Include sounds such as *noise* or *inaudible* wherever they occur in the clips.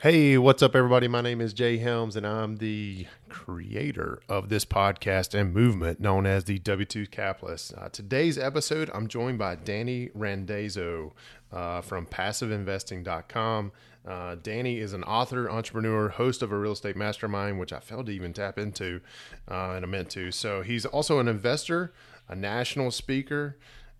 Hey, what's up, everybody? My name is Jay Helms, and I'm the creator of this podcast and movement known as the W2 Capitalist. Uh, today's episode, I'm joined by Danny Randazzo uh, from PassiveInvesting.com. Uh, Danny is an author, entrepreneur, host of a real estate mastermind, which I failed to even tap into, and I meant to. So he's also an investor, a national speaker.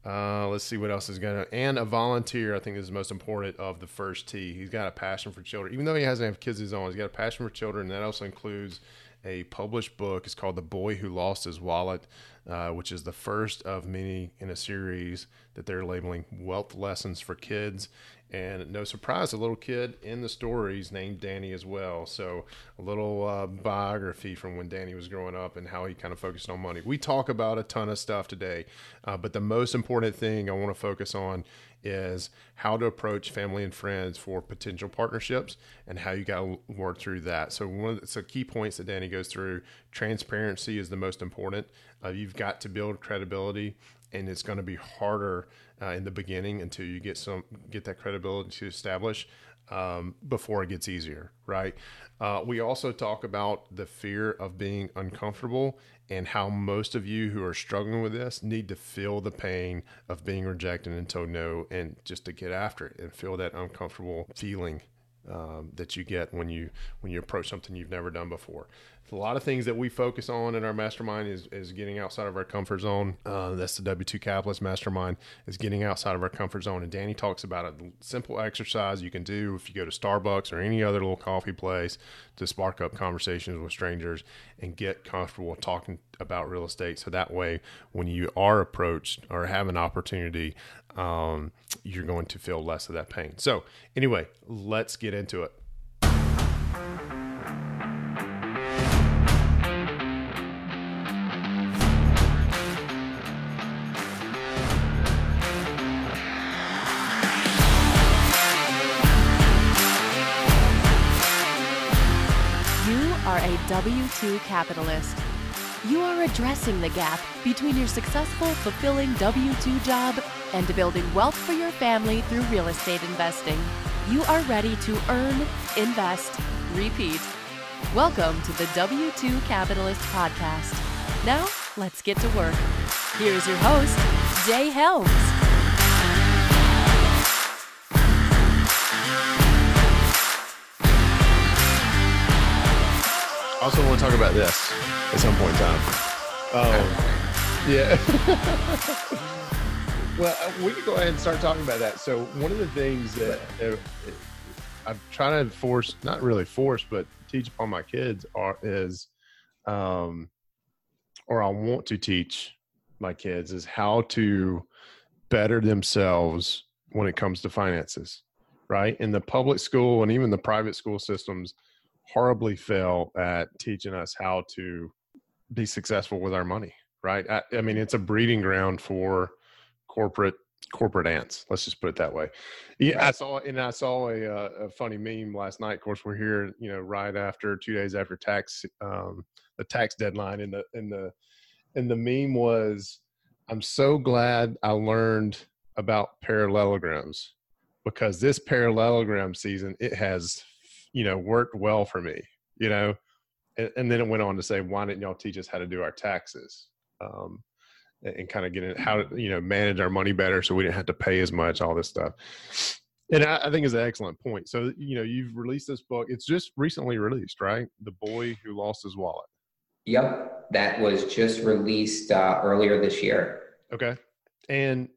Uh, let's see what else is going to, and a volunteer. I think is the most important of the first T. He's got a passion for children, even though he hasn't have kids of his own. He's got a passion for children, and that also includes a published book. It's called "The Boy Who Lost His Wallet," uh, which is the first of many in a series that they're labeling "Wealth Lessons for Kids." And no surprise, a little kid in the story is named Danny as well. So a little uh, biography from when Danny was growing up and how he kind of focused on money. We talk about a ton of stuff today, uh, but the most important thing I want to focus on is how to approach family and friends for potential partnerships and how you got to work through that. So one of the so key points that Danny goes through, transparency is the most important. Uh, you've got to build credibility and it's going to be harder uh, in the beginning until you get some get that credibility to establish um, before it gets easier, right? Uh, we also talk about the fear of being uncomfortable and how most of you who are struggling with this need to feel the pain of being rejected and told no, and just to get after it and feel that uncomfortable feeling um, that you get when you when you approach something you've never done before. A lot of things that we focus on in our mastermind is, is getting outside of our comfort zone. Uh, that's the W2 Capitalist Mastermind is getting outside of our comfort zone. And Danny talks about a simple exercise you can do if you go to Starbucks or any other little coffee place to spark up conversations with strangers and get comfortable talking about real estate. So that way, when you are approached or have an opportunity, um, you're going to feel less of that pain. So, anyway, let's get into it. W2 Capitalist. You are addressing the gap between your successful, fulfilling W2 job and building wealth for your family through real estate investing. You are ready to earn, invest, repeat. Welcome to the W2 Capitalist Podcast. Now, let's get to work. Here's your host, Jay Helms. Also want to talk about this at some point in time. Oh, yeah. *laughs* well, uh, we can go ahead and start talking about that. So, one of the things that uh, I'm trying to force, not really force, but teach upon my kids are is, um, or I want to teach my kids is how to better themselves when it comes to finances, right? In the public school and even the private school systems, horribly fail at teaching us how to be successful with our money right? I, I, mean it's a breeding ground for corporate corporate ants let's just put it that way. Yeah i saw and i saw a, uh, a funny meme last night. Of course we're here you know right after two days after tax um, the tax deadline and the and the and the meme was i'm so glad i learned about parallelograms because this parallelogram season it has you know, worked well for me, you know. And, and, then it went on to say, why didn't y'all teach us how to do our taxes? Um, and, and kind of get it, how to, you know, manage our money better so we didn't have to pay as much, all this stuff. And I, I think is an excellent point. So, you know, you've released this book. It's just recently released, right? The Boy Who Lost His Wallet. Yep. That was just released uh, earlier this year. Okay. And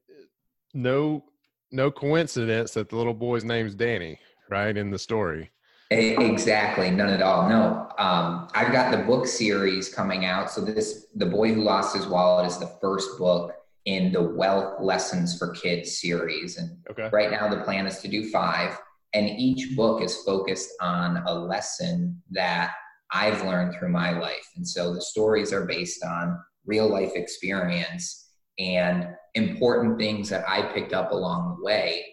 no, no coincidence that the little boy's name's Danny, right? In the story. Exactly, none at all. No, um, I've got the book series coming out. So this, "The Boy Who Lost His Wallet," is the first book in the Wealth Lessons for Kids series. And okay. right now, the plan is to do five, and each book is focused on a lesson that I've learned through my life. And so the stories are based on real life experience and important things that I picked up along the way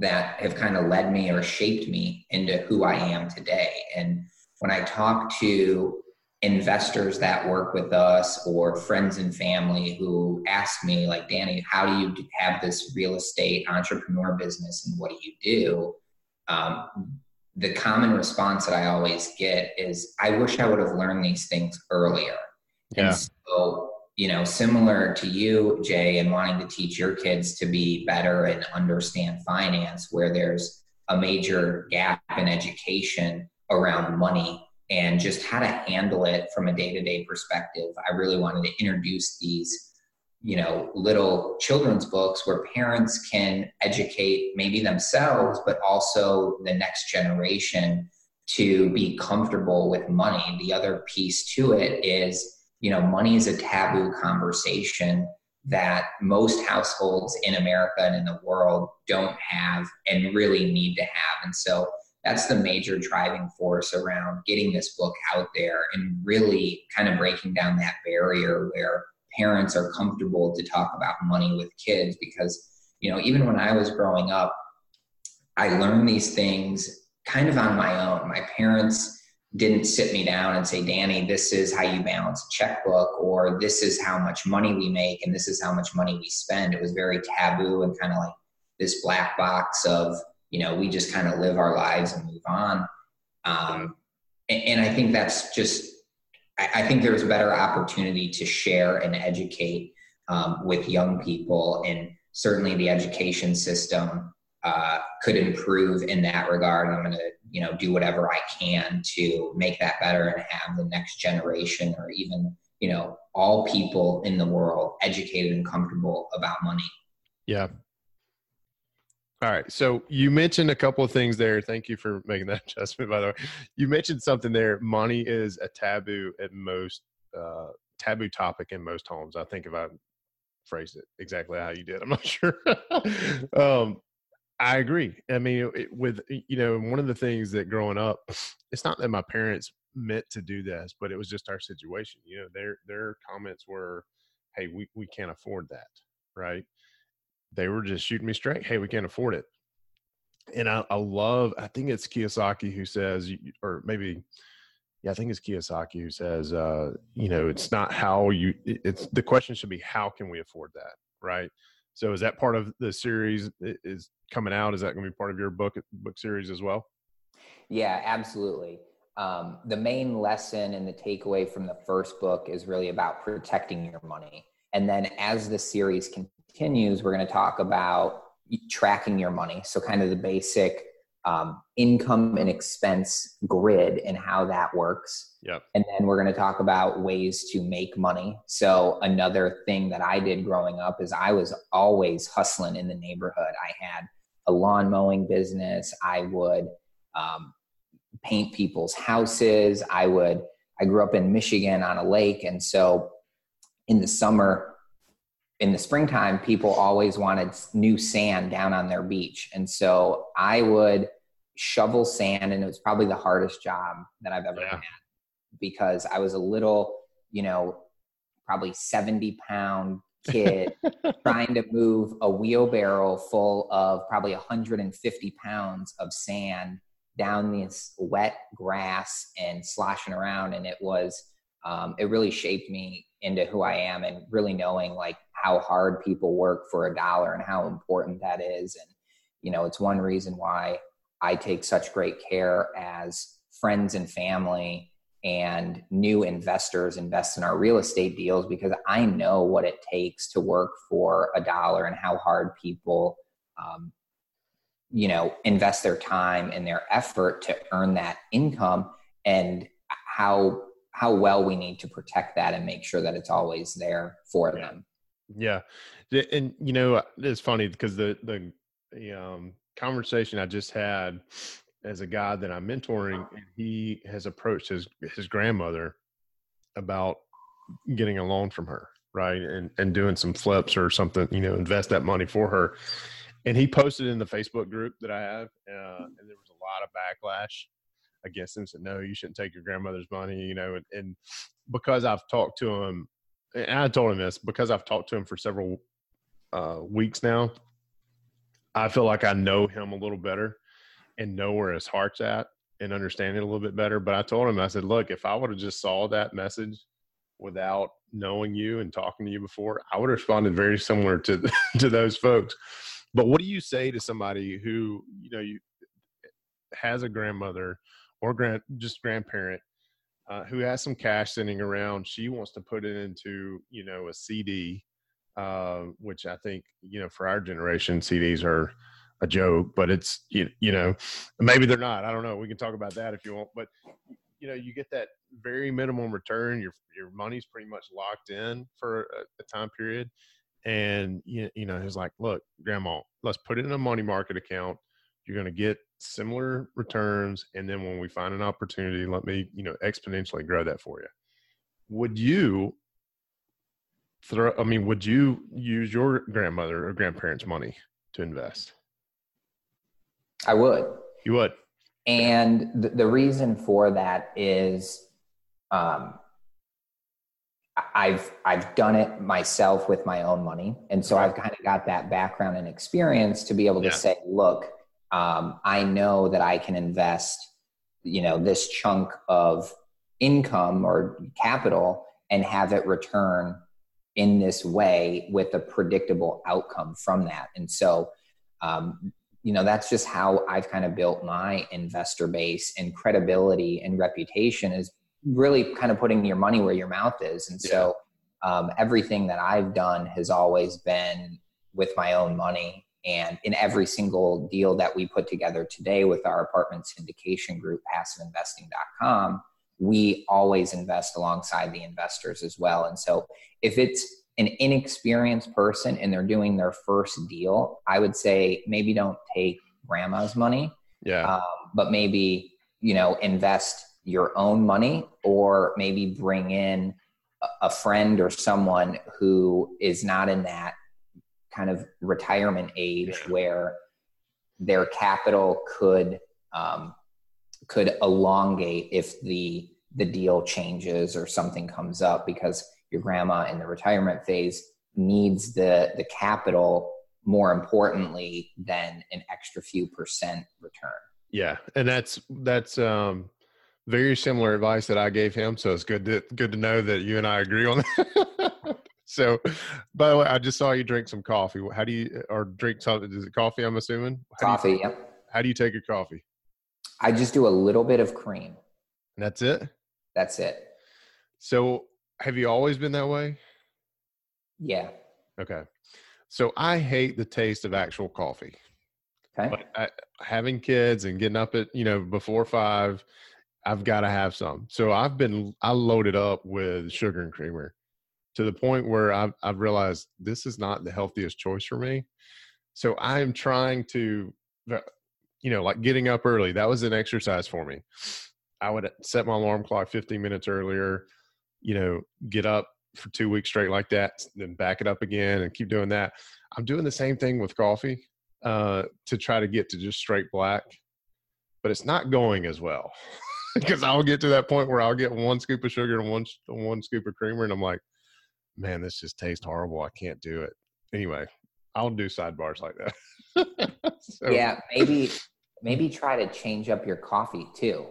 that have kind of led me or shaped me into who I am today. And when I talk to investors that work with us or friends and family who ask me, like, Danny, how do you have this real estate entrepreneur business and what do you do? Um, the common response that I always get is, I wish I would have learned these things earlier. Yeah. And so, you know, similar to you, Jay, and wanting to teach your kids to be better and understand finance, where there's a major gap in education around money and just how to handle it from a day-to-day perspective. I really wanted to introduce these you know little children's books where parents can educate maybe themselves but also the next generation to be comfortable with money. The other piece to it is you know money is a taboo conversation that most households in america and in the world don't have and really need to have. And so that's the major driving force around getting this book out there and really kind of breaking down that barrier where parents are comfortable to talk about money with kids because you know even when i was growing up i learned these things kind of on my own. My parents didn't sit me down and say danny this is how you balance a checkbook or this is how much money we make and this is how much money we spend. It was very taboo and kind of like this black box of you know we just kind of live our lives and move on. Um, and, and, i think that's just I, I, think there's a better opportunity to share and educate um, with young people and certainly the education system uh, could improve in that regard. I'm going to you know do whatever i can to make that better and have the next generation or even you know all people in the world educated and comfortable about money yeah all right. So you mentioned a couple of things there. Thank you for making that *laughs* adjustment, by the way. You mentioned something there. Money is a taboo at most, uh, taboo topic in most homes. I think if I phrased it exactly how you did, I'm not *laughs* sure. um, I agree. I mean, it, with, you know, one of the things that growing up, it's not that my parents meant to do this, but it was just our situation. You know, their, their comments were, Hey, we, we can't afford that. Right they were just shooting me straight. Hey, we can't afford it. And I, I love, I think it's Kiyosaki who says, or maybe, yeah, I think it's Kiyosaki who says, uh, you know, it's not how you, it's the question should be, how can we afford that? Right. So is that part of the series is coming out? Is that going to be part of your book, book series as well? Yeah, absolutely. Um, the main lesson and the takeaway from the first book is really about protecting your money. And then as the series continues, we're going to talk about tracking your money. So, kind of the basic um, income and expense grid and how that works. Yep. And then we're going to talk about ways to make money. So, another thing that I did growing up is I was always hustling in the neighborhood. I had a lawn mowing business. I would um, paint people's houses. I would, I grew up in Michigan on a lake. And so in the summer, in the springtime, people always wanted new sand down on their beach. And so I would shovel sand, and it was probably the hardest job that I've ever yeah. had because I was a little, you know, probably 70 pound kid *laughs* trying to move a wheelbarrow full of probably 150 pounds of sand down this wet grass and sloshing around. And it was, um, it really shaped me into who I am and really knowing like how hard people work for a dollar and how important that is. And, you know, it's one reason why I take such great care as friends and family and new investors invest in our real estate deals because I know what it takes to work for a dollar and how hard people, um, you know, invest their time and their effort to earn that income and how how well we need to protect that and make sure that it's always there for them. Yeah, and you know it's funny because the the, the um, conversation I just had as a guy that I'm mentoring, he has approached his his grandmother about getting a loan from her, right, and and doing some flips or something, you know, invest that money for her. And he posted in the Facebook group that I have, uh, and there was a lot of backlash against him. Said, "No, you shouldn't take your grandmother's money," you know, and, and because I've talked to him and I told him this because I've talked to him for several uh, weeks now. I feel like I know him a little better and know where his heart's at and understand it a little bit better. But I told him, I said, look, if I would have just saw that message without knowing you and talking to you before, I would have responded very similar to *laughs* to those folks. But what do you say to somebody who you know you has a grandmother or grand just grandparent uh, who has some cash sitting around. She wants to put it into you know a CD, uh, which I think you know for our generation CDs are a joke, but it's you, you know maybe they're not. I don't know. We can talk about that if you want, but you know you get that very minimum return. Your your money's pretty much locked in for a, a time period, and you, you know he's like, look, grandma, let's put it in a money market account. You're going to get similar returns, and then when we find an opportunity, let me you know exponentially grow that for you. Would you throw? I mean, would you use your grandmother or grandparents' money to invest? I would. You would. And the, the reason for that is um, I've I've done it myself with my own money, and so I've kind of got that background and experience to be able to yeah. say, look, um, I know that I can invest, you know, this chunk of income or capital and have it return in this way with a predictable outcome from that. And so, um, you know, that's just how I've kind of built my investor base and credibility and reputation is really kind of putting your money where your mouth is. And so um, everything that I've done has always been with my own money. And in every single deal that we put together today with our apartment syndication group, passiveinvesting.com, we always invest alongside the investors as well. And so if it's an inexperienced person and they're doing their first deal, I would say maybe don't take grandma's money. Yeah. Um, but maybe, you know, invest your own money or maybe bring in a friend or someone who is not in that kind of retirement age where their capital could um, could elongate if the the deal changes or something comes up because your grandma in the retirement phase needs the the capital more importantly than an extra few percent return yeah and that's that's um very similar advice that I gave him. So it's good to good to know that you and I agree on that. *laughs* so, by the way, I just saw you drink some coffee. How do you uh, or drink something? Is it coffee? I'm assuming how coffee. You, yep. How do you take your coffee? I just do a little bit of cream. And that's it. That's it. So, have you always been that way? Yeah. Okay. So I hate the taste of actual coffee. Okay. But I, having kids and getting up at you know before five I've got to have some. So I've been I loaded up with sugar and creamer to the point where I've I've realized this is not the healthiest choice for me. So I'm trying to you know, like getting up early. That was an exercise for me. I would set my alarm clock 15 minutes earlier, you know, get up for two weeks straight like that, then back it up again and keep doing that. I'm doing the same thing with coffee uh, to try to get to just straight black, but it's not going as well. *laughs* because I'll get to that point where I'll get one scoop of sugar and one one scoop of creamer, and I'm like, man, this just tastes horrible. I can't do it. Anyway, I'll do sidebars like that. *laughs* so, yeah, maybe maybe try to change up your coffee too.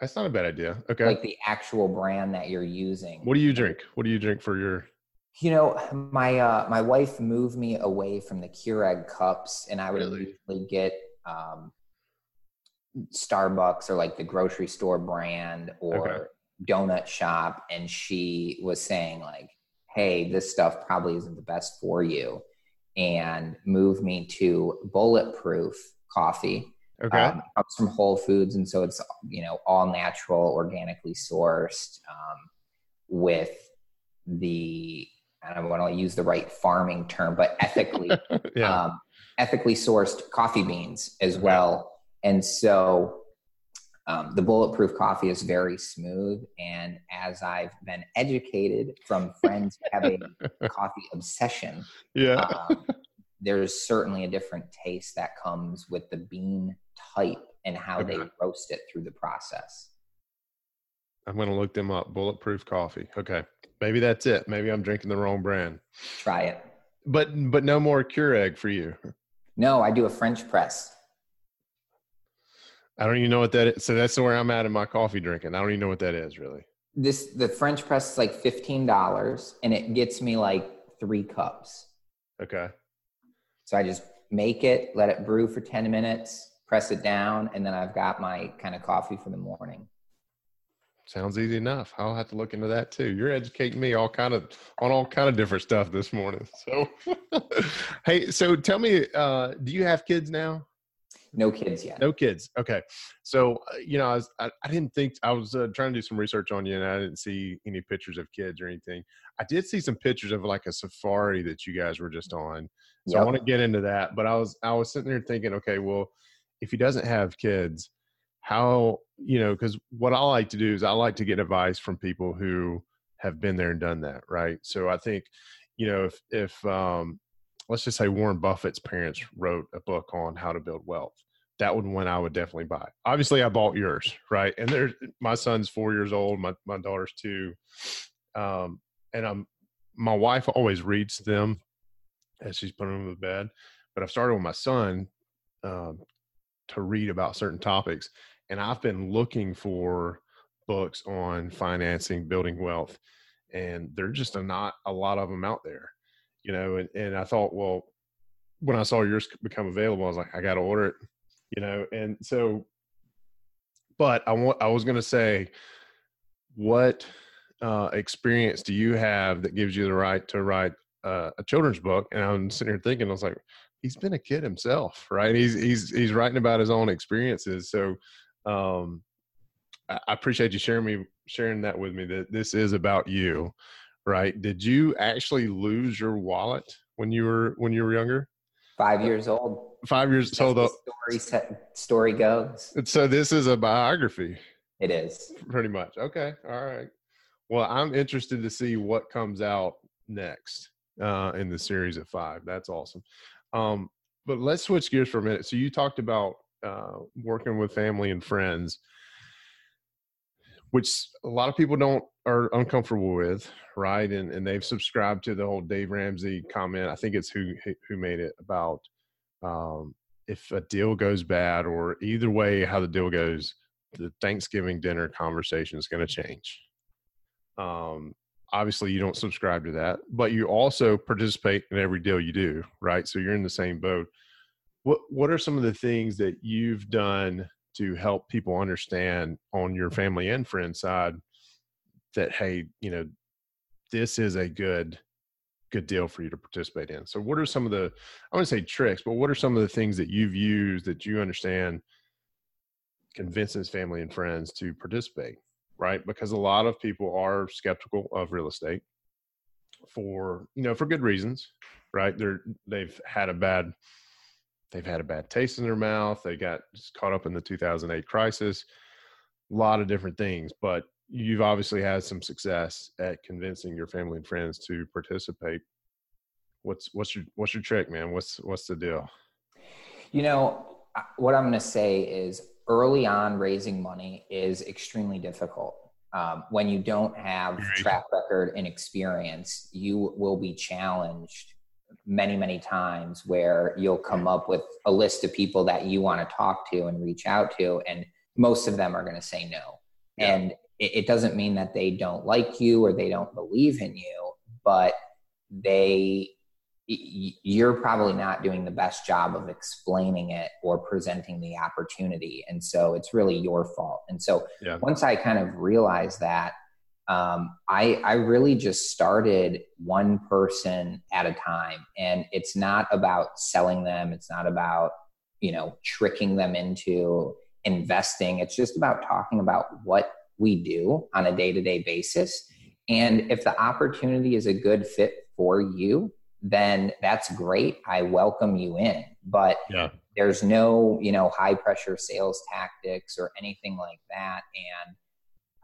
That's not a bad idea. Okay, like the actual brand that you're using. What do you drink? What do you drink for your? You know, my uh, my wife moved me away from the Keurig cups, and I would really? usually get um, Starbucks or like the grocery store brand or okay. donut shop and she was saying like hey this stuff probably isn't the best for you and move me to bulletproof coffee. Okay. Um, comes from whole foods and so it's you know all natural organically sourced um, with the I don't want to use the right farming term, but ethically, *laughs* yeah. um, ethically sourced coffee beans as well. And so um, the bulletproof coffee is very smooth. And as I've been educated from friends who have a *laughs* coffee obsession, yeah. Um, there's certainly a different taste that comes with the bean type and how okay. they roast it through the process. I'm going to look them up. Bulletproof coffee. Okay. Maybe that's it. Maybe I'm drinking the wrong brand. Try it. But but no more Keurig for you. No, I do a French press. I don't even know what that is. So that's where I'm at in my coffee drinking. I don't even know what that is really. This the French press is like fifteen dollars, and it gets me like three cups. Okay. So I just make it, let it brew for ten minutes, press it down, and then I've got my kind of coffee for the morning. Sounds easy enough. I'll have to look into that too. You're educating me all kind of on all kind of different stuff this morning. So, *laughs* hey, so tell me, uh, do you have kids now? No kids yet. No kids. Okay. So, uh, you know, I, was, I, I didn't think I was uh, trying to do some research on you, and I didn't see any pictures of kids or anything. I did see some pictures of like a safari that you guys were just on. So yep. I want to get into that. But I was I was sitting there thinking, okay, well, if he doesn't have kids, how you know because what i like to do is i like to get advice from people who have been there and done that right so i think you know if if um let's just say warren buffett's parents wrote a book on how to build wealth. That would one i would definitely buy. Obviously i bought yours right? And there's my son's four years old my, my daughter's two um and i'm my wife always reads them as she's putting them to bed but i've started with my son um, to read about certain topics. And I've been looking for books on financing, building wealth, and there's just a not a lot of them out there, you know. And, and I thought, well, when I saw yours become available, I was like, I got to order it, you know. And so, but I want I was going to say, what uh, experience do you have that gives you the right to write uh, a children's book? And I'm sitting here thinking, I was like, he's been a kid himself, right? He's he's he's writing about his own experiences. So um, I, I appreciate you sharing me sharing that with me. That this is about you, right? Did you actually lose your wallet when you were when you were younger? Five years old. Five years. So the story story goes. So this is a biography. It is pretty much okay. All right. Well, I'm interested to see what comes out next uh, in the series of five. That's awesome. Um, but let's switch gears for a minute. So you talked about uh, working with family and friends, which a lot of people don't are uncomfortable with, right? And and they've subscribed to the whole Dave Ramsey comment. I think it's who who made it about um, if a deal goes bad or either way how the deal goes, the Thanksgiving dinner conversation is going to change. Um, obviously you don't subscribe to that, but you also participate in every deal you do, right? So you're in the same boat. What what are some of the things that you've done to help people understand on your family and friend side that hey, you know, this is a good good deal for you to participate in. So what are some of the I want to say tricks, but what are some of the things that you've used that you understand convinces family and friends to participate? right? Because a lot of people are skeptical of real estate for you know for good reasons, right? They're they've had a bad they've had a bad taste in their mouth. They got caught up in the 2008 crisis. A lot of different things, but you've obviously had some success at convincing your family and friends to participate. What's what's your what's your trick, man? What's what's the deal? You know, what I'm going to say is early on raising money is extremely difficult. Um, when you don't have track record and experience, you will be challenged many, many times where you'll come up with a list of people that you want to talk to and reach out to, and most of them are going to say no. Yeah. And it, it doesn't mean that they don't like you or they don't believe in you, but they you're probably not doing the best job of explaining it or presenting the opportunity. And so it's really your fault. And so yeah. once I kind of realized that, um, I, I really just started one person at a time. And it's not about selling them, it's not about, you know, tricking them into investing. It's just about talking about what we do on a day to day basis. And if the opportunity is a good fit for you, then that's great. I welcome you in. But yeah. there's no, you know, high pressure sales tactics or anything like that. And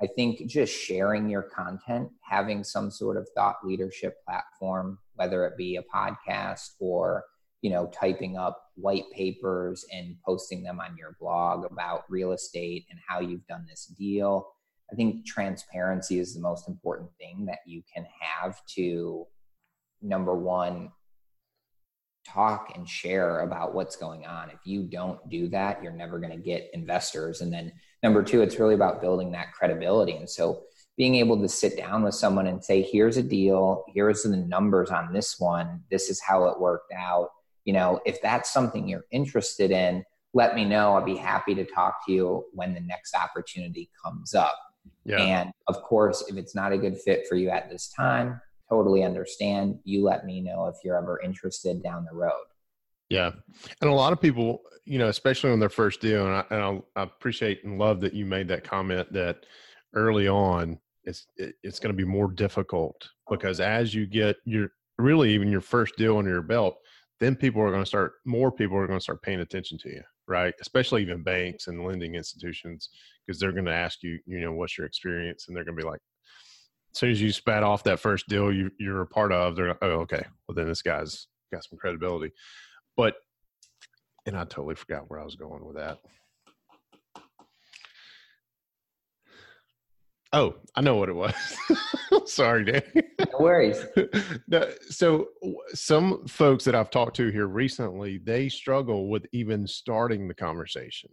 I think just sharing your content, having some sort of thought leadership platform, whether it be a podcast or, you know, typing up white papers and posting them on your blog about real estate and how you've done this deal. I think transparency is the most important thing that you can have to number one, talk and share about what's going on. If you don't do that, you're never going to get investors. And then number two, it's really about building that credibility. And so being able to sit down with someone and say, here's a deal, here's the numbers on this one, this is how it worked out. You know, if that's something you're interested in, let me know. I'll be happy to talk to you when the next opportunity comes up. Yeah. And of course, if it's not a good fit for you at this time, totally understand. You let me know if you're ever interested down the road. Yeah. And a lot of people, you know, especially on their first deal, and I, and I appreciate and love that you made that comment that early on, it's it, it's going to be more difficult because as you get your really even your first deal under your belt, then people are going to start more people are going to start paying attention to you, right? Especially even banks and lending institutions because they're going to ask you, you know, what's your experience, and they're going to be like, as soon as you spat off that first deal you you're a part of, they're like, oh okay, well then this guy's got some credibility, but and I totally forgot where I was going with that. Oh, I know what it was. *laughs* Sorry, Danny. No worries. *laughs* so, some folks that I've talked to here recently, they struggle with even starting the conversation.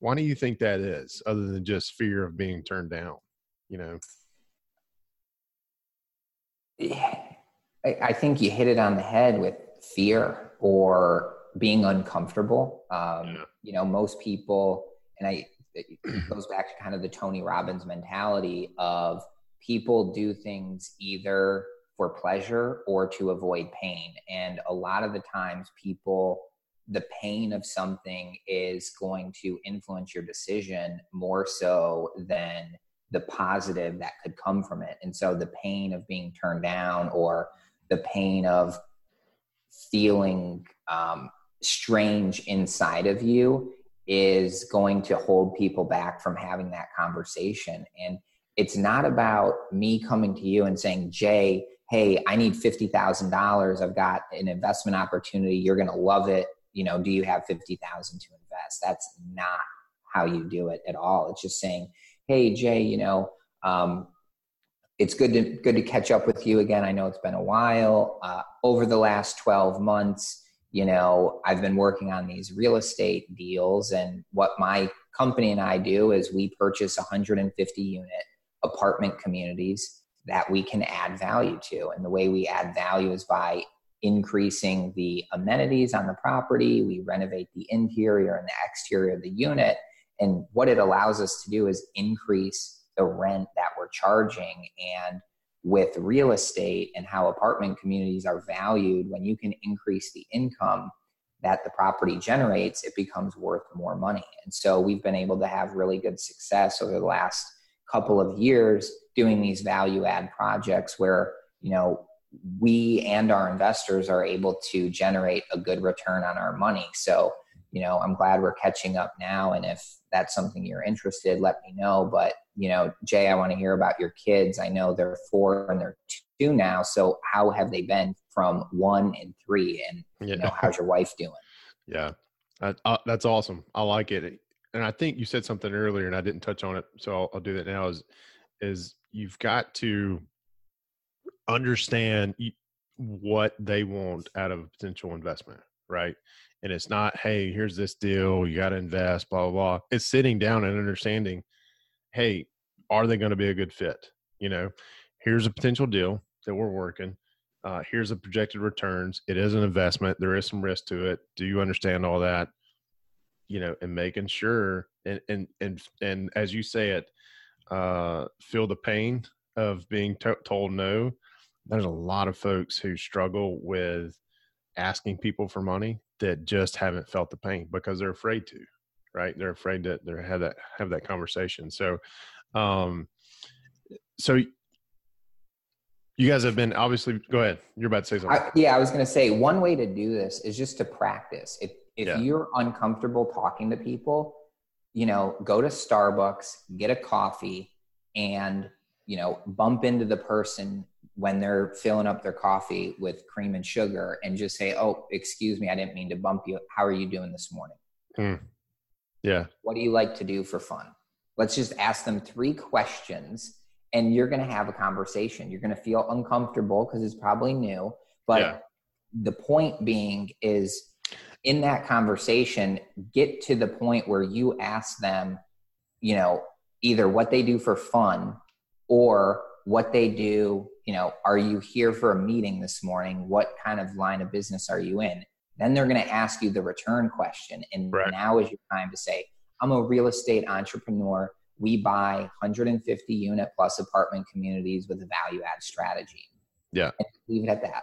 Why do you think that is, other than just fear of being turned down? You know. I think you hit it on the head with fear or being uncomfortable. Um, yeah. You know, most people, and I *clears throat* it goes back to kind of the Tony Robbins mentality of people do things either for pleasure or to avoid pain. And a lot of the times, people, the pain of something is going to influence your decision more so than the positive that could come from it. And so, the pain of being turned down or the pain of feeling um, strange inside of you is going to hold people back from having that conversation. And it's not about me coming to you and saying, Jay, hey, I need $50,000. I've got an investment opportunity. You're going to love it. You know, do you have 50,000 to invest? That's not how you do it at all. It's just saying, hey, Jay, you know, um, it's good to good to catch up with you again. I know it's been a while. Uh, over the last 12 months, you know, I've been working on these real estate deals, and what my company and I do is we purchase 150 unit apartment communities that we can add value to. And the way we add value is by increasing the amenities on the property, we renovate the interior and the exterior of the unit. And what it allows us to do is increase the rent that we're charging. And with real estate and how apartment communities are valued, when you can increase the income that the property generates, it becomes worth more money. And so we've been able to have really good success over the last couple of years doing these value add projects where, you know, we and our investors are able to generate a good return on our money. So, you know, I'm glad we're catching up now. And if that's something you're interested, let me know. But, you know, Jay, I want to hear about your kids. I know they're four and they're two now. So how have they been from one and three? And, yeah. you know, how's your wife doing? *laughs* Yeah. Uh, that's awesome. I like it. And I think you said something earlier and I didn't touch on it. So I'll, I'll do that now is, is you've got to understand what they want out of a potential investment. Right? And it's not hey here's this deal you got to invest blah blah blah. It's sitting down and understanding hey are they going to be a good fit? You know here's a potential deal that we're working uh, here's the projected returns it is an investment there is some risk to it do you understand all that? You know and making sure and and and, and as you say it uh, feel the pain of being t- told no there's a lot of folks who struggle with asking people for money that just haven't felt the pain because they're afraid to, right? They're afraid to they have that have that conversation. So, um, so you guys have been obviously. Go ahead. You're about to say something. I, yeah, I was going to say one way to do this is just to practice. If if yeah. you're uncomfortable talking to people, you know, go to Starbucks, get a coffee, and you know, bump into the person when they're filling up their coffee with cream and sugar and just say, Oh, excuse me, I didn't mean to bump you. How are you doing this morning? Mm. Yeah. What do you like to do for fun? Let's just ask them three questions and you're going to have a conversation. You're going to feel uncomfortable because it's probably new. But yeah. the point being is in that conversation, get to the point where you ask them, you know, either what they do for fun or what they do you know are you here for a meeting this morning what kind of line of business are you in Then they're going to ask you the return question. And right. now is your time to say, I'm a real estate entrepreneur. We buy 150 unit plus apartment communities with a value add strategy. Yeah. And leave it at that.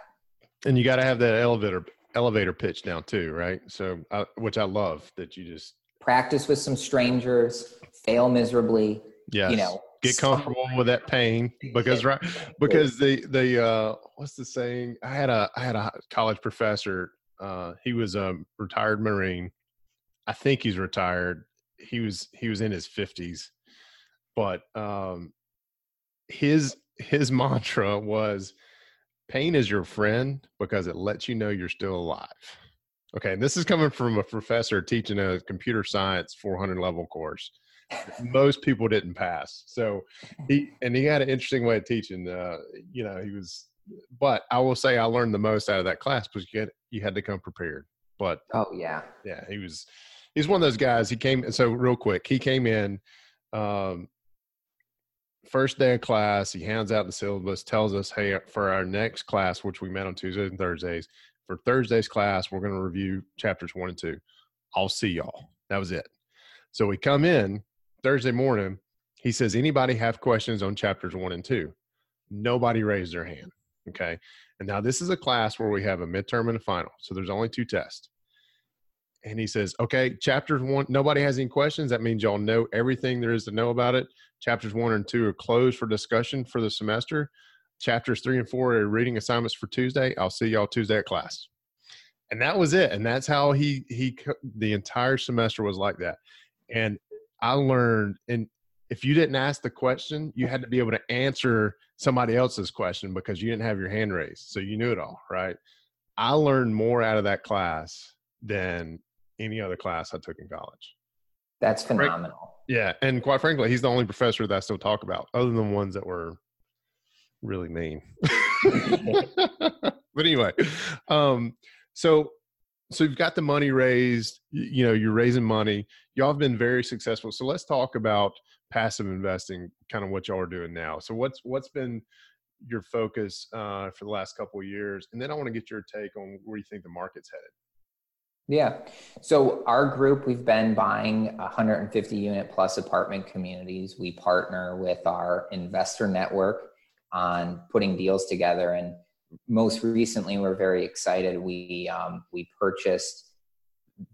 And you got to have that elevator elevator pitch down too, right? So, uh, which I love that you just practice with some strangers, fail miserably. Yeah. You know, get comfortable with that pain *laughs* because right because the the uh what's the saying? I had a i had a college professor uh he was a retired marine. I think he's retired. He was he was in his 50s but um his his *laughs* mantra was pain is your friend because it lets you know you're still alive. Okay and this is coming from a professor teaching a computer science 400 level course most people didn't pass. So he and he had an interesting way of teaching. Uh, you know, he was, but I will say I learned the most out of that class because you had you had to come prepared. But oh yeah, yeah, he was he's one of those guys. He came so real quick. He came in. Um, first day of class, he hands out the syllabus, tells us, "Hey, for our next class, which we met on Tuesdays and Thursdays, for Thursday's class, we're going to review chapters one and two. I'll see y'all." That was it. So we come in, Thursday morning, he says, anybody have questions on chapters one and two? Nobody raised their hand. Okay. And now this is a class where we have a midterm and a final. So there's only two tests. And he says, okay, chapters one, nobody has any questions. That means y'all know everything there is to know about it. Chapters one and two are closed for discussion for the semester. Chapters three and four are reading assignments for Tuesday. I'll see y'all Tuesday at class. And that was it. And that's how he, he, the entire semester was like that. And I learned, and if you didn't ask the question, you had to be able to answer somebody else's question because you didn't have your hand raised. So you knew it all, right? I learned more out of that class than any other class I took in college. That's phenomenal. Yeah. And quite frankly, he's the only professor that I still talk about, other than ones that were really mean. *laughs* *laughs* but anyway, um, so so you've got the money raised you know you're raising money y'all have been very successful. So let's talk about passive investing kind of what y'all are doing now. So what's what's been your focus uh, for the last couple of years? And then i want to get your take on where you think the market's headed. Yeah. So our group we've been buying 150 unit plus apartment communities. We partner with our investor network on putting deals together and most recently, we're very excited. We um, we purchased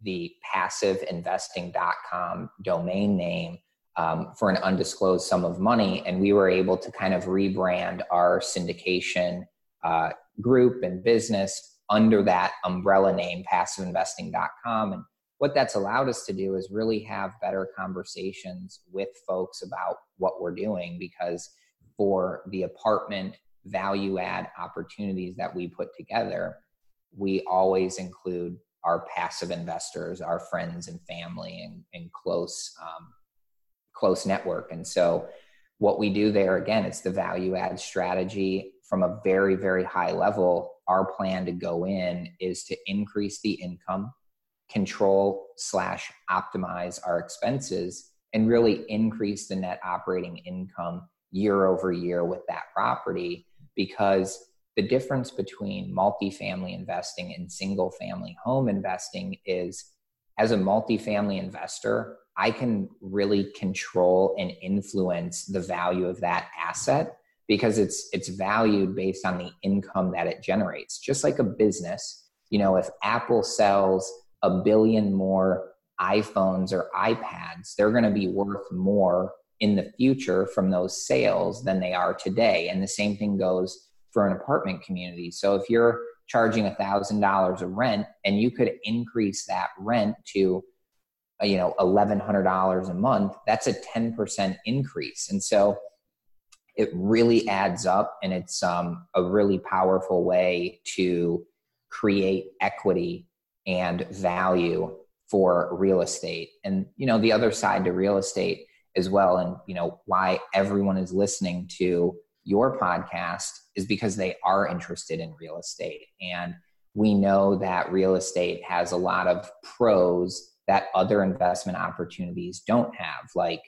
the passiveinvesting.com domain name um, for an undisclosed sum of money, and we were able to kind of rebrand our syndication uh, group and business under that umbrella name, passiveinvesting.com. And what that's allowed us to do is really have better conversations with folks about what we're doing because for the apartment value add opportunities that we put together, we always include our passive investors, our friends and family, and, and close um, close network. And so, what we do there again, it's the value add strategy from a very very high level. Our plan to go in is to increase the income, control slash optimize our expenses, and really increase the net operating income year over year with that property because the difference between multifamily investing and single family home investing is as a multifamily investor, I can really control and influence the value of that asset because it's it's valued based on the income that it generates. Just like a business, you know, if Apple sells a billion more iPhones or iPads, they're going to be worth more in the future from those sales than they are today. And the same thing goes for an apartment community. So if you're charging a thousand dollars of rent and you could increase that rent to uh, you know $1100 a month that's a 10% increase and so it really adds up and it's um, a really powerful way to create equity and value for real estate and you know the other side to real estate as well. And you know why everyone is listening to your podcast is because they are interested in real estate. And we know that real estate has a lot of pros that other investment opportunities don't have. Like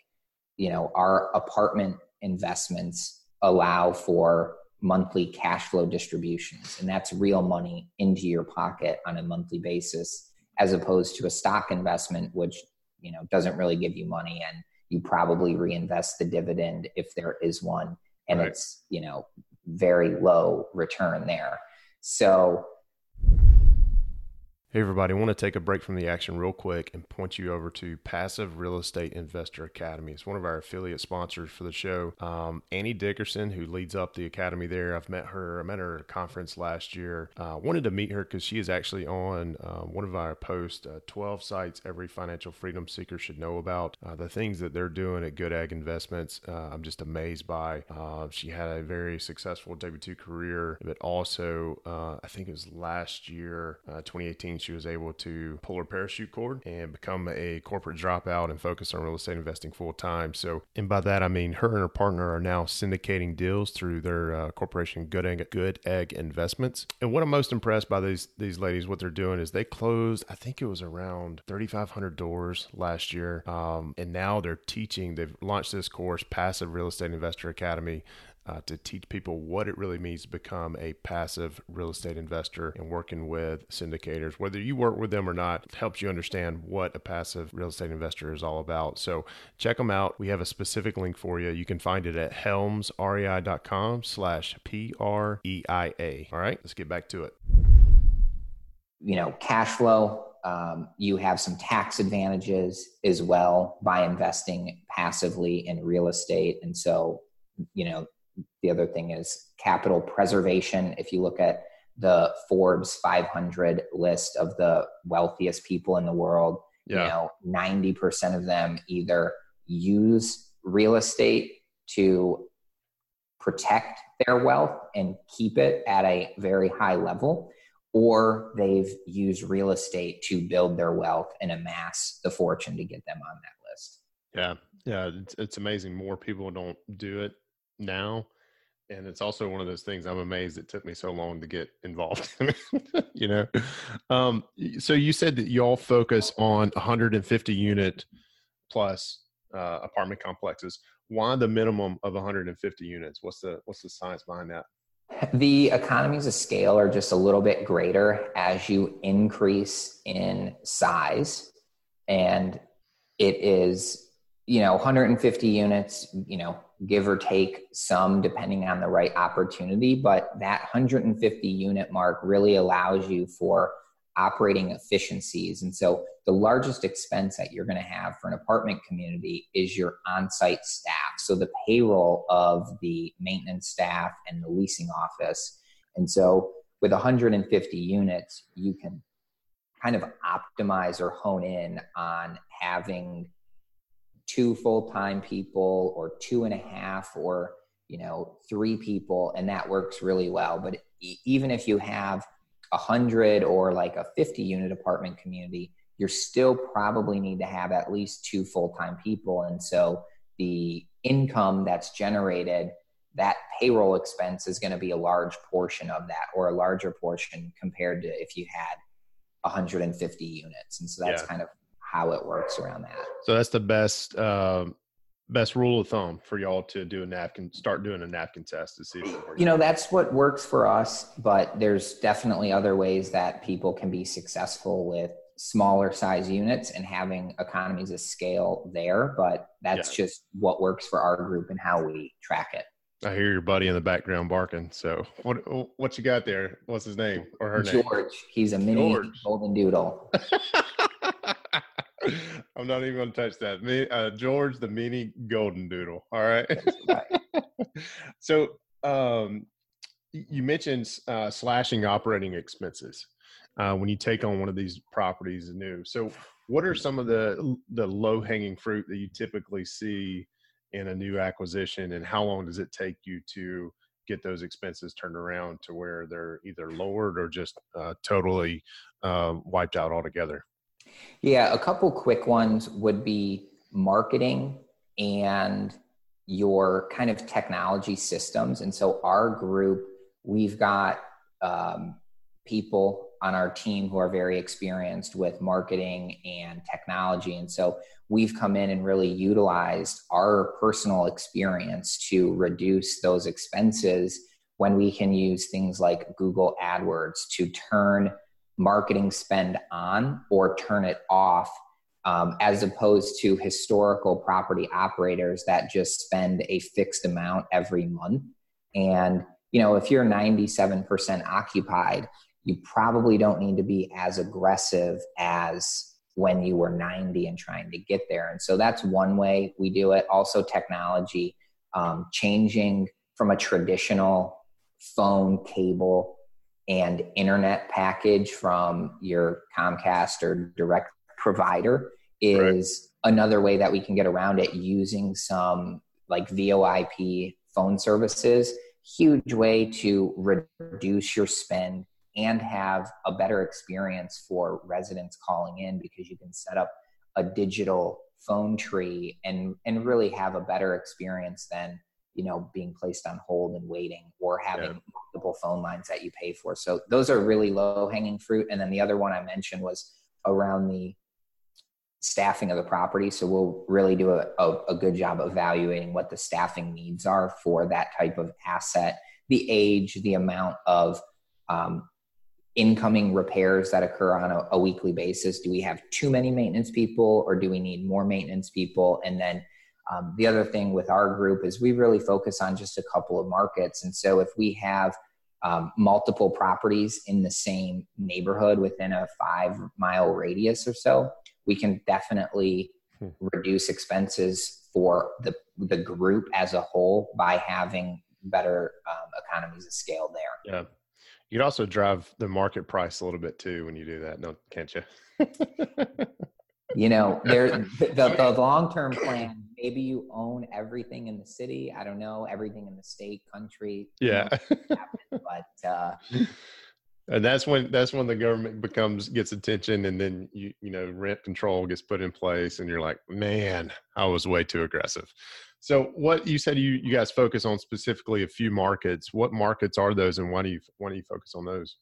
you know our apartment investments allow for monthly cash flow distributions. And that's real money into your pocket on a monthly basis, as opposed to a stock investment, which you know doesn't really give you money. And you probably reinvest the dividend if there is one and right. it's you know very low return there so Hey, everybody, I want to take a break from the action real quick and point you over to Passive Real Estate Investor Academy. It's one of our affiliate sponsors for the show. Um, Annie Dickerson, who leads up the academy there, I've met her. I met her at a conference last year. Uh, wanted to meet her because she is actually on uh, one of our posts uh, 12 sites every financial freedom seeker should know about. Uh, the things that they're doing at Good Egg Investments, uh, I'm just amazed by. Uh, she had a very successful W 2 career, but also, I think it was last year, 2018 she was able to pull her parachute cord and become a corporate dropout and focus on real estate investing full time. So, and by that I mean her and her partner are now syndicating deals through their uh, corporation Good Egg, Good Egg Investments. And what I'm most impressed by these these ladies, what they're doing is they closed, I think it was around 3,500 doors last year, um, and now they're teaching. They've launched this course, Passive Real Estate Investor Academy uh, to teach people what it really means to become a passive real estate investor and working with syndicators. Whether you work with them or not, helps you understand what a passive real estate investor is all about. So check them out. We have a specific link for you. You can find it at helmsrei.com slash P-R-E-I-A. All right, let's get back to it. You know, cash flow, um, you have some tax advantages as well by investing passively in real estate. And so, you know, the other thing is capital preservation. If you look at the Forbes 500 list of the wealthiest people in the world, yeah. you know, 90% of them either use real estate to protect their wealth and keep it at a very high level, or they've used real estate to build their wealth and amass the fortune to get them on that list. Yeah. Yeah. It's, it's amazing. More people don't do it now and it's also one of those things i'm amazed it took me so long to get involved *laughs* you know? Um, so you said that y'all focus on 150 unit plus uh, apartment complexes. Why the minimum of 150 units? What's the what's the science behind that? The economies of scale are just a little bit greater as you increase in size and it is you know 150 units you know give or take some depending on the right opportunity. But that 150 unit mark really allows you for operating efficiencies. And so the largest expense that you're going to have for an apartment community is your on site staff. So the payroll of the maintenance staff and the leasing office. And so with 150 units, you can kind of optimize or hone in on having two full-time people or two and a half or you know three people and that works really well. But even if you have a hundred or like a 50 unit apartment community you're still probably need to have at least two full-time people. And so the income that's generated that payroll expense is going to be a large portion of that or a larger portion compared to if you had 150 units. And so that's yeah. kind of how it works around that. So that's the best uh, best rule of thumb for y'all to do a napkin start doing a napkin test to see if. You know, that's what works for us, but there's definitely other ways that people can be successful with smaller size units and having economies of scale there, but that's yeah. just what works for our group and how we track it. I hear your buddy in the background barking. So what what you got there? What's his name or her George. name? George. He's a mini George. golden doodle. *laughs* I'm not even going to touch that. Me, uh, George, the mini golden doodle. All right. *laughs* so, um, you mentioned uh, slashing operating expenses uh, when you take on one of these properties new. So, what are some of the the low hanging fruit that you typically see in a new acquisition, and how long does it take you to get those expenses turned around to where they're either lowered or just uh, totally uh, wiped out altogether? Yeah, a couple quick ones would be marketing and your kind of technology systems. And so, our group, we've got um, people on our team who are very experienced with marketing and technology. And so, we've come in and really utilized our personal experience to reduce those expenses when we can use things like Google AdWords to turn marketing spend on or turn it off, um, as opposed to historical property operators that just spend a fixed amount every month. And, you know, if you're 97% occupied, you probably don't need to be as aggressive as when you were 90 and trying to get there. And so that's one way we do it. Also, technology, um, changing from a traditional phone, cable, and internet package from your Comcast or direct provider is right. another way that we can get around it using some like VoIP phone services. Huge way to reduce your spend and have a better experience for residents calling in because you can set up a digital phone tree and and really have a better experience than you know being placed on hold and waiting or having yeah. multiple phone lines that you pay for. So those are really low hanging fruit. And then the other one i mentioned was around the staffing of the property. So we'll really do a, a, a good job evaluating what the staffing needs are for that type of asset. The age the amount of um, incoming repairs that occur on a, a, weekly basis. Do we have too many maintenance people or do we need more maintenance people? And then um, the other thing with our group is we really focus on just a couple of markets and so if we have um, multiple properties in the same neighborhood within a five mile radius or so we can definitely hmm. reduce expenses for the, the group as a whole by having better um, economies of scale there yeah you would also drive the market price a little bit too when you do that, no, can't you? *laughs* you know, there *laughs* the, the long term plan. Maybe you own everything in the city. I don't know everything in the state, country. Yeah, *laughs* but uh, and that's when that's when the government becomes gets attention, and then you you know rent control gets put in place, and you're like, man, I was way too aggressive. So what you said you, you guys focus on specifically a few markets. What markets are those and why do you why do you focus on those?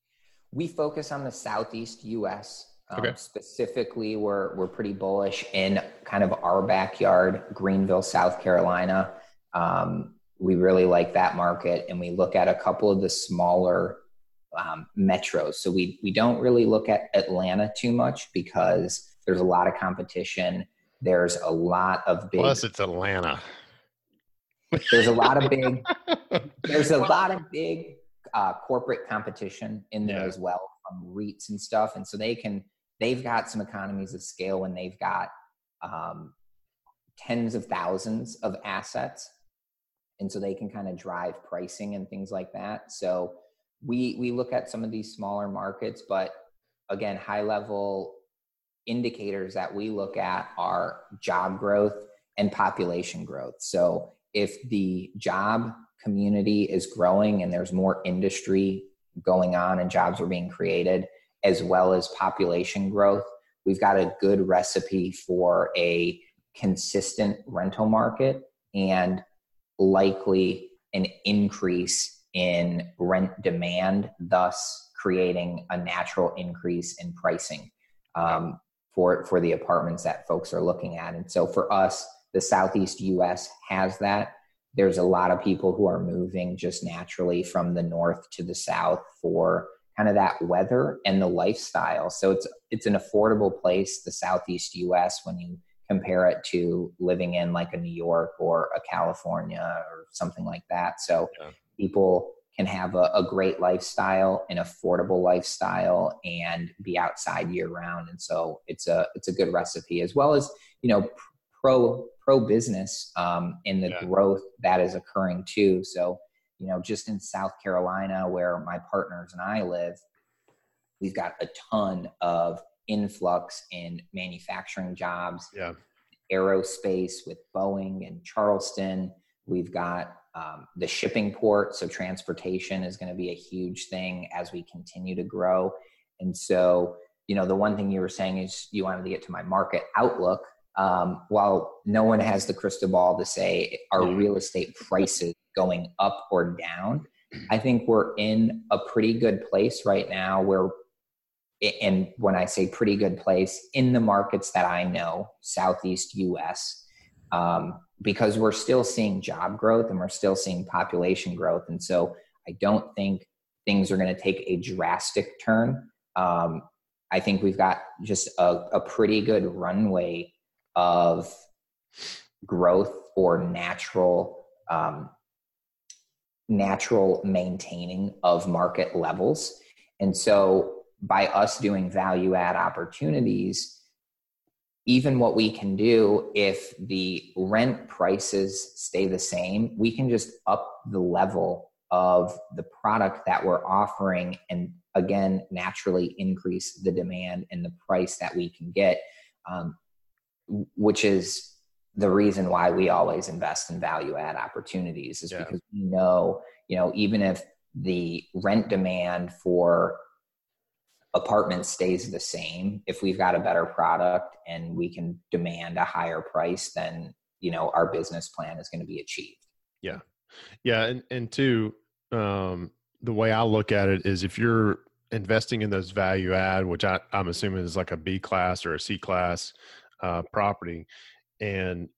We focus on the southeast US. Um, okay. Specifically, we're we're pretty bullish in kind of our backyard, Greenville, South Carolina. Um, we really like that market, and we look at a couple of the smaller um, metros. So we we don't really look at Atlanta too much because there's a lot of competition. There's a lot of big. Plus, it's Atlanta. There's a lot of big. *laughs* there's a lot of big uh, corporate competition in there yeah. as well from REITs and stuff, and so they can they've got some economies of scale when they've got um, tens of thousands of assets, and so they can kind of drive pricing and things like that. So we we look at some of these smaller markets, but again, high level indicators that we look at are job growth and population growth. So if the job community is growing and there's more industry going on and jobs are being created, as well as population growth, we've got a good recipe for a consistent rental market and likely an increase in rent demand, thus creating a natural increase in pricing um, for for the apartments that folks are looking at. And so for us, the southeast US has that. There's a lot of people who are moving just naturally from the north to the south for kind of that weather and the lifestyle. So it's it's an affordable place, the southeast US, when you compare it to living in like a New York or a California or something like that. So yeah. people can have a, a, great lifestyle, an affordable lifestyle, and be outside year round. And so it's a it's a good recipe as well as you know pro pro business um, in the yeah. growth that is occurring too. So, you know, just in South Carolina, where my partners and I live, we've got a ton of influx in manufacturing jobs, yeah. aerospace with Boeing and Charleston. We've got um, the shipping port, so transportation is going to be a huge thing as we continue to grow. And so, you know, the one thing you were saying is you wanted to get to my market outlook um, while no one has the crystal ball to say are real estate prices going up or down i think we're in a pretty good place right now where and when i say pretty good place in the markets that i know southeast us um, because we're still seeing job growth and we're still seeing population growth and so I don't think things are going to take a drastic turn. Um, I think we've got just a, a pretty good runway of growth or natural um, natural maintaining of market levels. And so by us doing value add opportunities, even what we can do if the rent prices stay the same, we can just up the level of the product that we're offering and again naturally increase the demand and the price that we can get um, which is the reason why we always invest in value add opportunities is yeah. because we know you know even if the rent demand for apartments stays the same if we've got a better product and we can demand a higher price then you know our business plan is going to be achieved yeah yeah and and two um the way i look at it is if you're investing in those value add which I, i'm assuming is like a b class or a c class uh, property and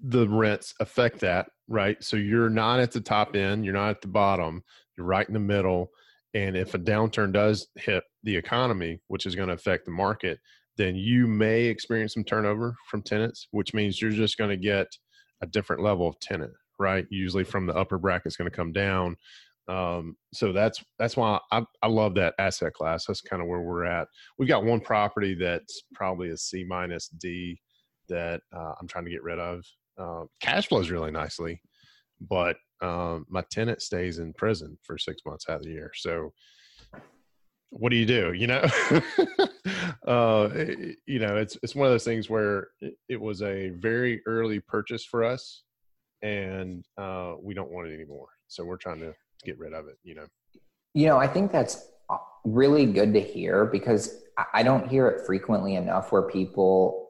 the rents affect that right so you're not at the top end you're not at the bottom you're right in the middle and if a downturn does hit the economy, which is going to affect the market, then you may experience some turnover from tenants, which means you're just going to get a different level of tenant, right? Usually from the upper bracket is going to come down. Um, so that's that's why I, I love that asset class. That's kind of where we're at. We've got one property that's probably a C minus D that uh, I'm trying to get rid of. Uh, cash flows really nicely, but um, my tenant stays in prison for six months out of the year. So what do you do? You know, *laughs* uh, you know, it's, it's one of those things where it, it was a very early purchase for us and uh, we don't want it anymore. So we're trying to get rid of it, you know? You know, I think that's uh, really good to hear because I don't hear it frequently enough where people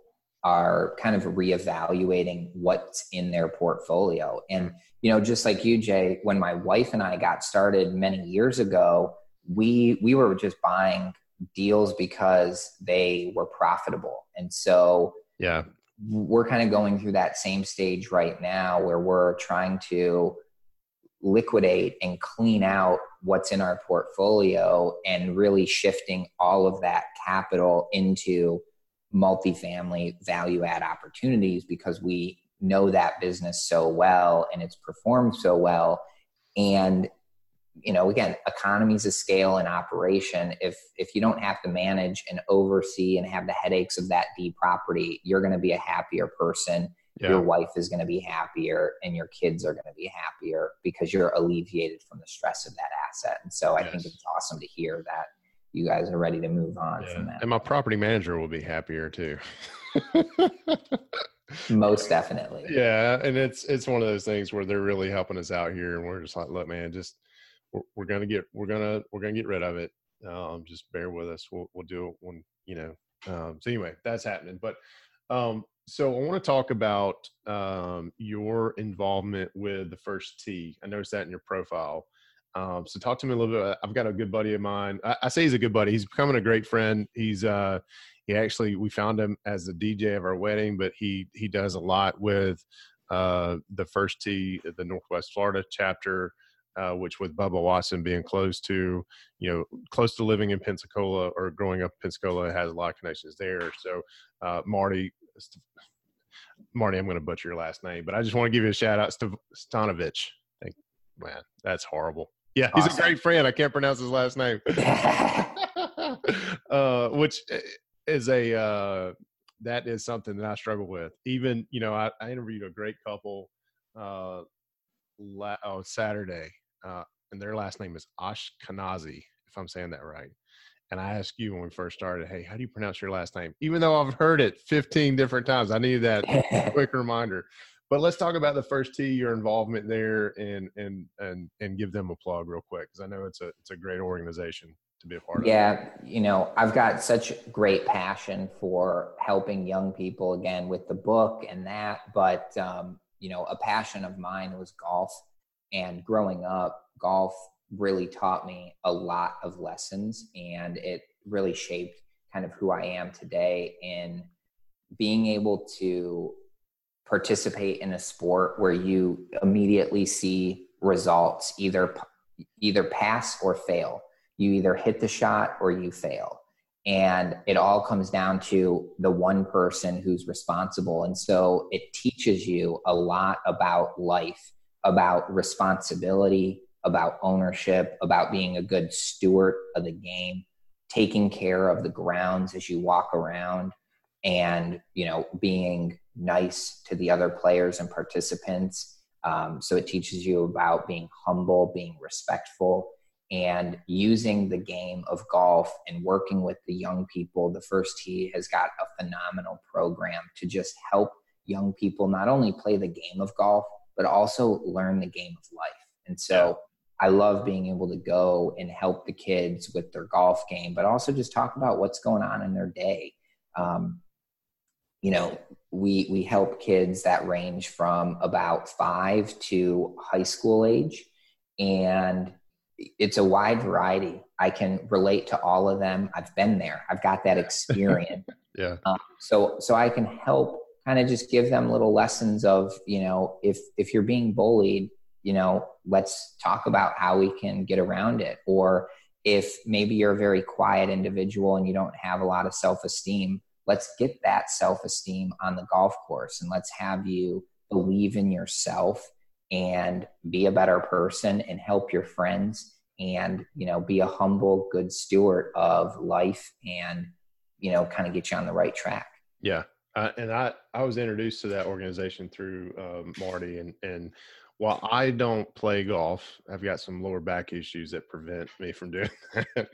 are kind of reevaluating what's in their portfolio. And, you know, just like you, Jay, when my wife and I got started many years ago, we we were just buying deals because they were profitable. And so yeah, we're kind of going through that same stage right now where we're trying to liquidate and clean out what's in our portfolio and really shifting all of that capital into multifamily value add opportunities because we know that business so well and it's performed so well and you know again economies of scale and operation if if you don't have to manage and oversee and have the headaches of that d property you're going to be a happier person yeah. your wife is going to be happier and your kids are going to be happier because you're alleviated from the stress of that asset and so i yes. think it's awesome to hear that you guys are ready to move on yeah. from that. And my property manager will be happier too. *laughs* Most definitely. Yeah, and it's it's one of those things where they're really helping us out here, and we're just like, look, man, just we're, we're gonna get we're gonna we're gonna get rid of it. Um, just bear with us. We'll we'll do it when you know. Um, so anyway, that's happening. But um, so I want to talk about um, your involvement with the First Tee. I noticed that in your profile. Um, so talk to me a little bit. I've got a good buddy of mine. I, I, say he's a good buddy. He's becoming a great friend. He's uh, he actually we found him as the DJ of our wedding, but he he does a lot with uh, the First Tee, the Northwest Florida chapter. Uh, which with Bubba Watson being close to, you know, close to living in Pensacola or growing up in Pensacola, has a lot of connections there. So, uh, Marty, Marty, I'm going to butcher your last name, but I just want to give you a shout out, St- Stanovich. man, that's horrible. Yeah, he's awesome. a great friend. I can't pronounce his last name. *laughs* uh, which eh, is a uh, that is something that I struggle with. Even you know, I, I interviewed a great couple uh, la- oh Saturday, uh, and their last name is Ashkenazi, if I'm saying that right. And I asked you when we first started, hey, how do you pronounce your last name? Even though I've heard it 15 different times, I needed that *laughs* quick reminder. But let's talk about the First Tee, your involvement there, and and and and give them a plug real quick because I know it's a it's a great organization to be a part yeah, of. Yeah, you know, I've got such great passion for helping young people again with the book and that, but um, you know, a passion of mine was golf, and growing up, golf really taught me a lot of lessons, and it really shaped kind of who I am today in being able to participate in a sport where you immediately see results either either pass or fail. You either hit the shot or you fail. And it all comes down to the one person who's responsible. And so it teaches you a lot about life, about responsibility, about ownership, about being a good steward of the game, taking care of the grounds as you walk around, and you know being nice to the other players and participants. Um, so it teaches you about being humble, being respectful, and using the game of golf and working with the young people. The First Tee has got a phenomenal program to just help young people not only play the game of golf, but also learn the game of life. And so I love being able to go and help the kids with their golf game, but also just talk about what's going on in their day. Um, you know, we we help kids that range from about five to high school age, and it's a wide variety. I can relate to all of them. I've been there. I've got that experience. *laughs* yeah. Um, so so I can help kind of just give them little lessons of you know if if you're being bullied, you know let's talk about how we can get around it. Or if maybe you're a very quiet individual and you don't have a lot of self esteem, let's get that self esteem on the golf course and let's have you believe in yourself and be a better person and help your friends and you know be a humble good steward of life and you know kind of get you on the right track. Yeah uh, and i i was introduced to that organization through um, marty and and while I don't play golf, I've got some lower back issues that prevent me from doing *laughs* that.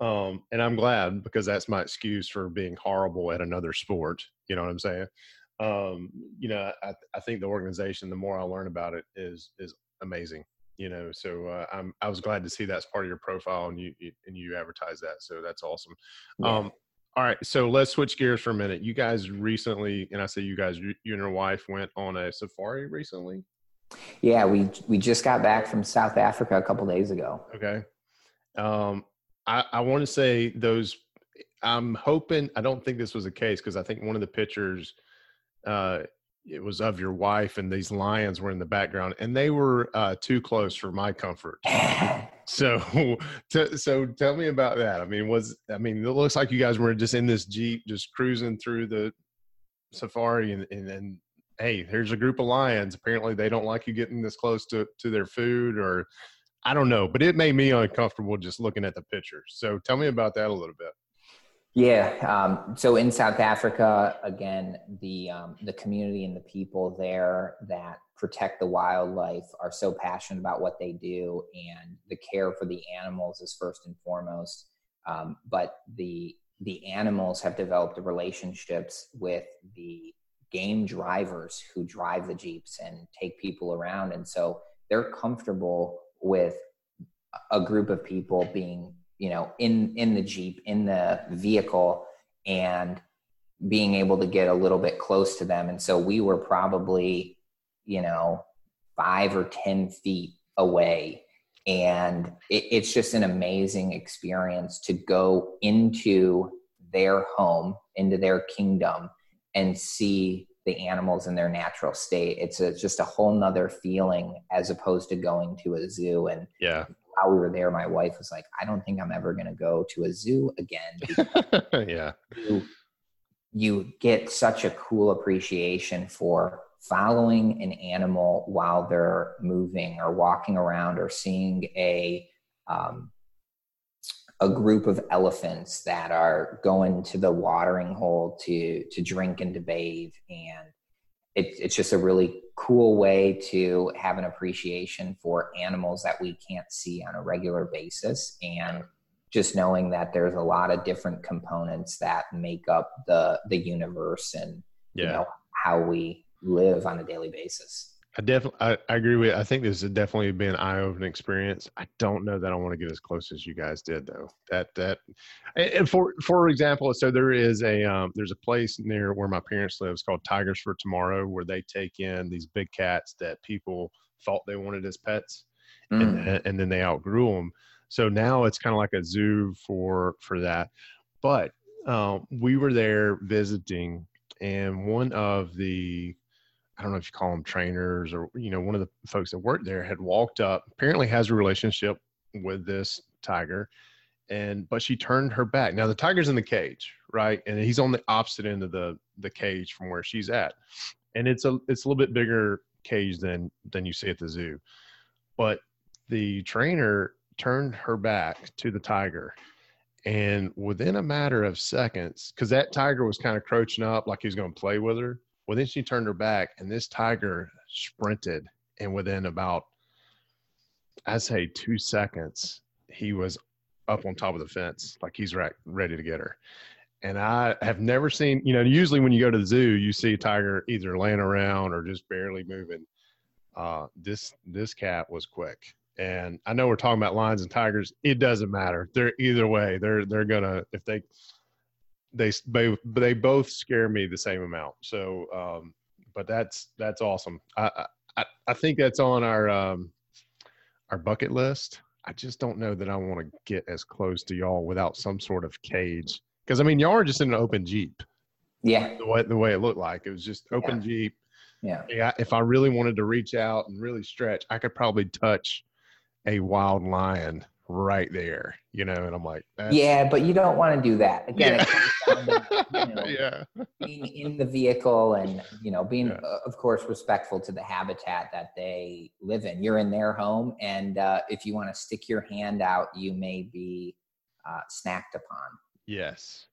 um, and I'm glad because that's my excuse for being horrible at another sport. You know what I'm saying? Um, you know, I, I think the organization, the more I learn about it, is is amazing. You know, so uh, I'm I was glad to see that's part of your profile and you, and you advertise that. So that's awesome. Yeah. Um, all right, so let's switch gears for a minute. You guys recently, and I say you guys, you, you and your wife went on a safari recently. Yeah, we we just got back from South Africa a couple days ago. Okay. Um, I I want to say those. I'm hoping. I don't think this was the case because I think one of the pictures, uh, it was of your wife and these lions were in the background and they were uh, too close for my comfort. *laughs* so, t- so tell me about that. I mean, was I mean, it looks like you guys were just in this jeep, just cruising through the safari and and, and hey, here's a group of lions. Apparently, they don't like you getting this close to to their food, or I don't know. But it made me uncomfortable just looking at the pictures. So tell me about that a little bit. Yeah. Um, so in South Africa, again, the um, the community and the people there that protect the wildlife are so passionate about what they do, and the care for the animals is first and foremost. Um, but the the animals have developed relationships with the game drivers who drive the Jeeps and take people around. And so they're comfortable with a group of people being, you know, in, in the Jeep, in the vehicle and being able to get a little bit close to them. And so we were probably, you know, five or 10 feet away. And it, it's just an amazing experience to go into their home, into their kingdom, and see the animals in their natural state. It's a, just a whole nother feeling as opposed to going to a zoo. And yeah, while we were there, my wife was like, I don't think I'm ever going to go to a zoo again. *laughs* yeah. You, you get such a cool appreciation for following an animal while they're moving or walking around or seeing a um, a group of elephants that are going to the watering hole to to drink and to bathe. And it, it's just a really cool way to have an appreciation for animals that we can't see on a regular basis. And just knowing that there's a lot of different components that make up the the universe and yeah. you know how we live on a daily basis I definitely, I, I, agree with. I think this has definitely been an eye-opening experience. I don't know that I want to get as close as you guys did, though. That that, and for for example, so there is a um, there's a place near where my parents live. It's called Tigers for Tomorrow, where they take in these big cats that people thought they wanted as pets, mm. and, and then they outgrew them. So now it's kind of like a zoo for for that. But um, we were there visiting, and one of the I don't know if you call them trainers or you know one of the folks that worked there had walked up apparently has a relationship with this tiger, and but she turned her back. Now the tiger's in the cage, right, and he's on the opposite end of the the cage from where she's at, and it's a it's a little bit bigger cage than than you see at the zoo, but the trainer turned her back to the tiger and within a matter of seconds because that tiger was kind of crouching up like he was going to play with her well then she turned her back and this tiger sprinted and within about i say two seconds he was up on top of the fence like he's right, ready to get her and i have never seen you know usually when you go to the zoo you see a tiger either laying around or just barely moving uh, this this cat was quick and I know we're talking about lions and tigers. It doesn't matter. They're either way. They're they're gonna if they they they they both scare me the same amount. So, um, but that's that's awesome. I I I think that's on our um our bucket list. I just don't know that I want to get as close to y'all without some sort of cage. Because I mean, y'all are just in an open jeep. Yeah. The way the way it looked like it was just open Yeah. jeep. Yeah. Yeah. If I really wanted to reach out and really stretch, I could probably touch a wild lion right there. You know, and I'm like, Yeah, but you don't want to do that. Again, Yeah. it comes down to, you *laughs* know, yeah. being in the vehicle and you know being Yeah. uh, of course respectful to the habitat that they live in you're in their home and uh, if you want to stick your hand out you may be uh, snacked upon Yes.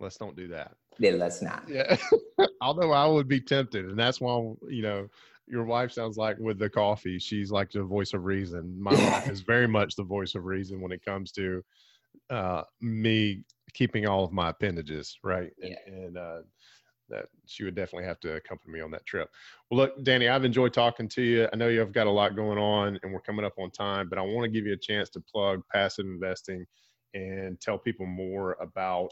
Let's don't do that. Yeah, let's not Yeah. *laughs* Although I would be tempted, and that's why you know your wife sounds like with the coffee, she's like the voice of reason. My *laughs* wife is very much the voice of reason when it comes to uh, me keeping all of my appendages right, and, and uh, that she would definitely have to accompany me on that trip. Well, look, Danny, I've enjoyed talking to you. I know you've got a lot going on, and we're coming up on time, but I want to give you a chance to plug passive investing and tell people more about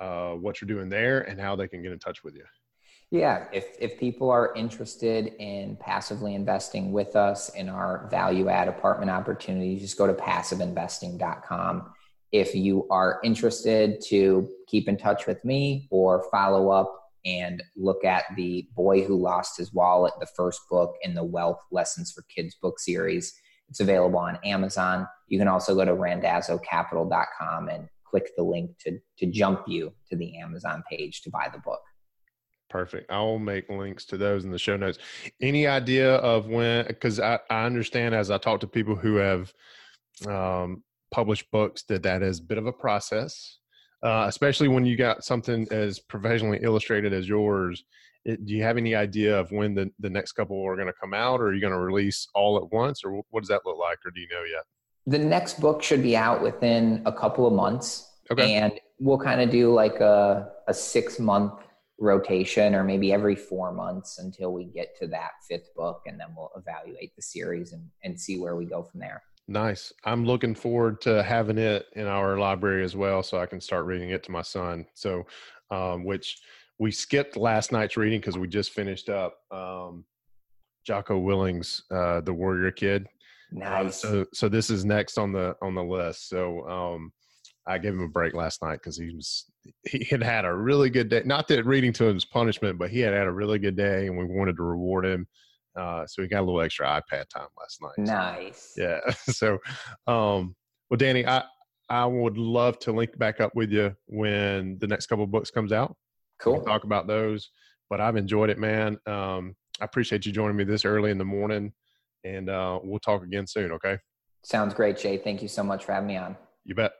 uh, what you're doing there and how they can get in touch with you. Yeah, if if people are interested in passively investing with us in our value add apartment opportunities, just go to passiveinvesting.com. If you are interested to keep in touch with me or follow up and look at the boy who lost his wallet, the first book in the Wealth Lessons for Kids book series, it's available on Amazon. You can also go to randazzocapital.com and click the link to to jump you to the Amazon page to buy the book. Perfect. I will make links to those in the show notes. Any idea of when? Because I, I understand as I talk to people who have um, published books that that is a bit of a process, uh, especially when you got something as professionally illustrated as yours. It, do you have any idea of when the, the next couple are going to come out, or are you going to release all at once, or what does that look like, or do you know yet? the next book should be out within a couple of months Okay. and we'll kind of do like a, a six month rotation or maybe every four months until we get to that fifth book and then we'll evaluate the series and, and see where we go from there Nice. I'm looking forward to having it in our library as well, so I can start reading it to my son. So, um, which we skipped last night's reading because we just finished up um, Jocko Willink's uh, "The Warrior Kid." Uh, so, so this is next on the on the list. So, um, I gave him a break last night because he was he had had a really good day. Not that reading to him is punishment, but he had had a really good day, and we wanted to reward him. Uh, so he got a little extra iPad time last night. So- nice yeah *laughs* so um well danny i i would love to link back up with you when the next couple of books comes out cool talk about those but i've enjoyed it man um i appreciate you joining me this early in the morning and uh we'll talk again soon okay sounds great jay thank you so much for having me on you bet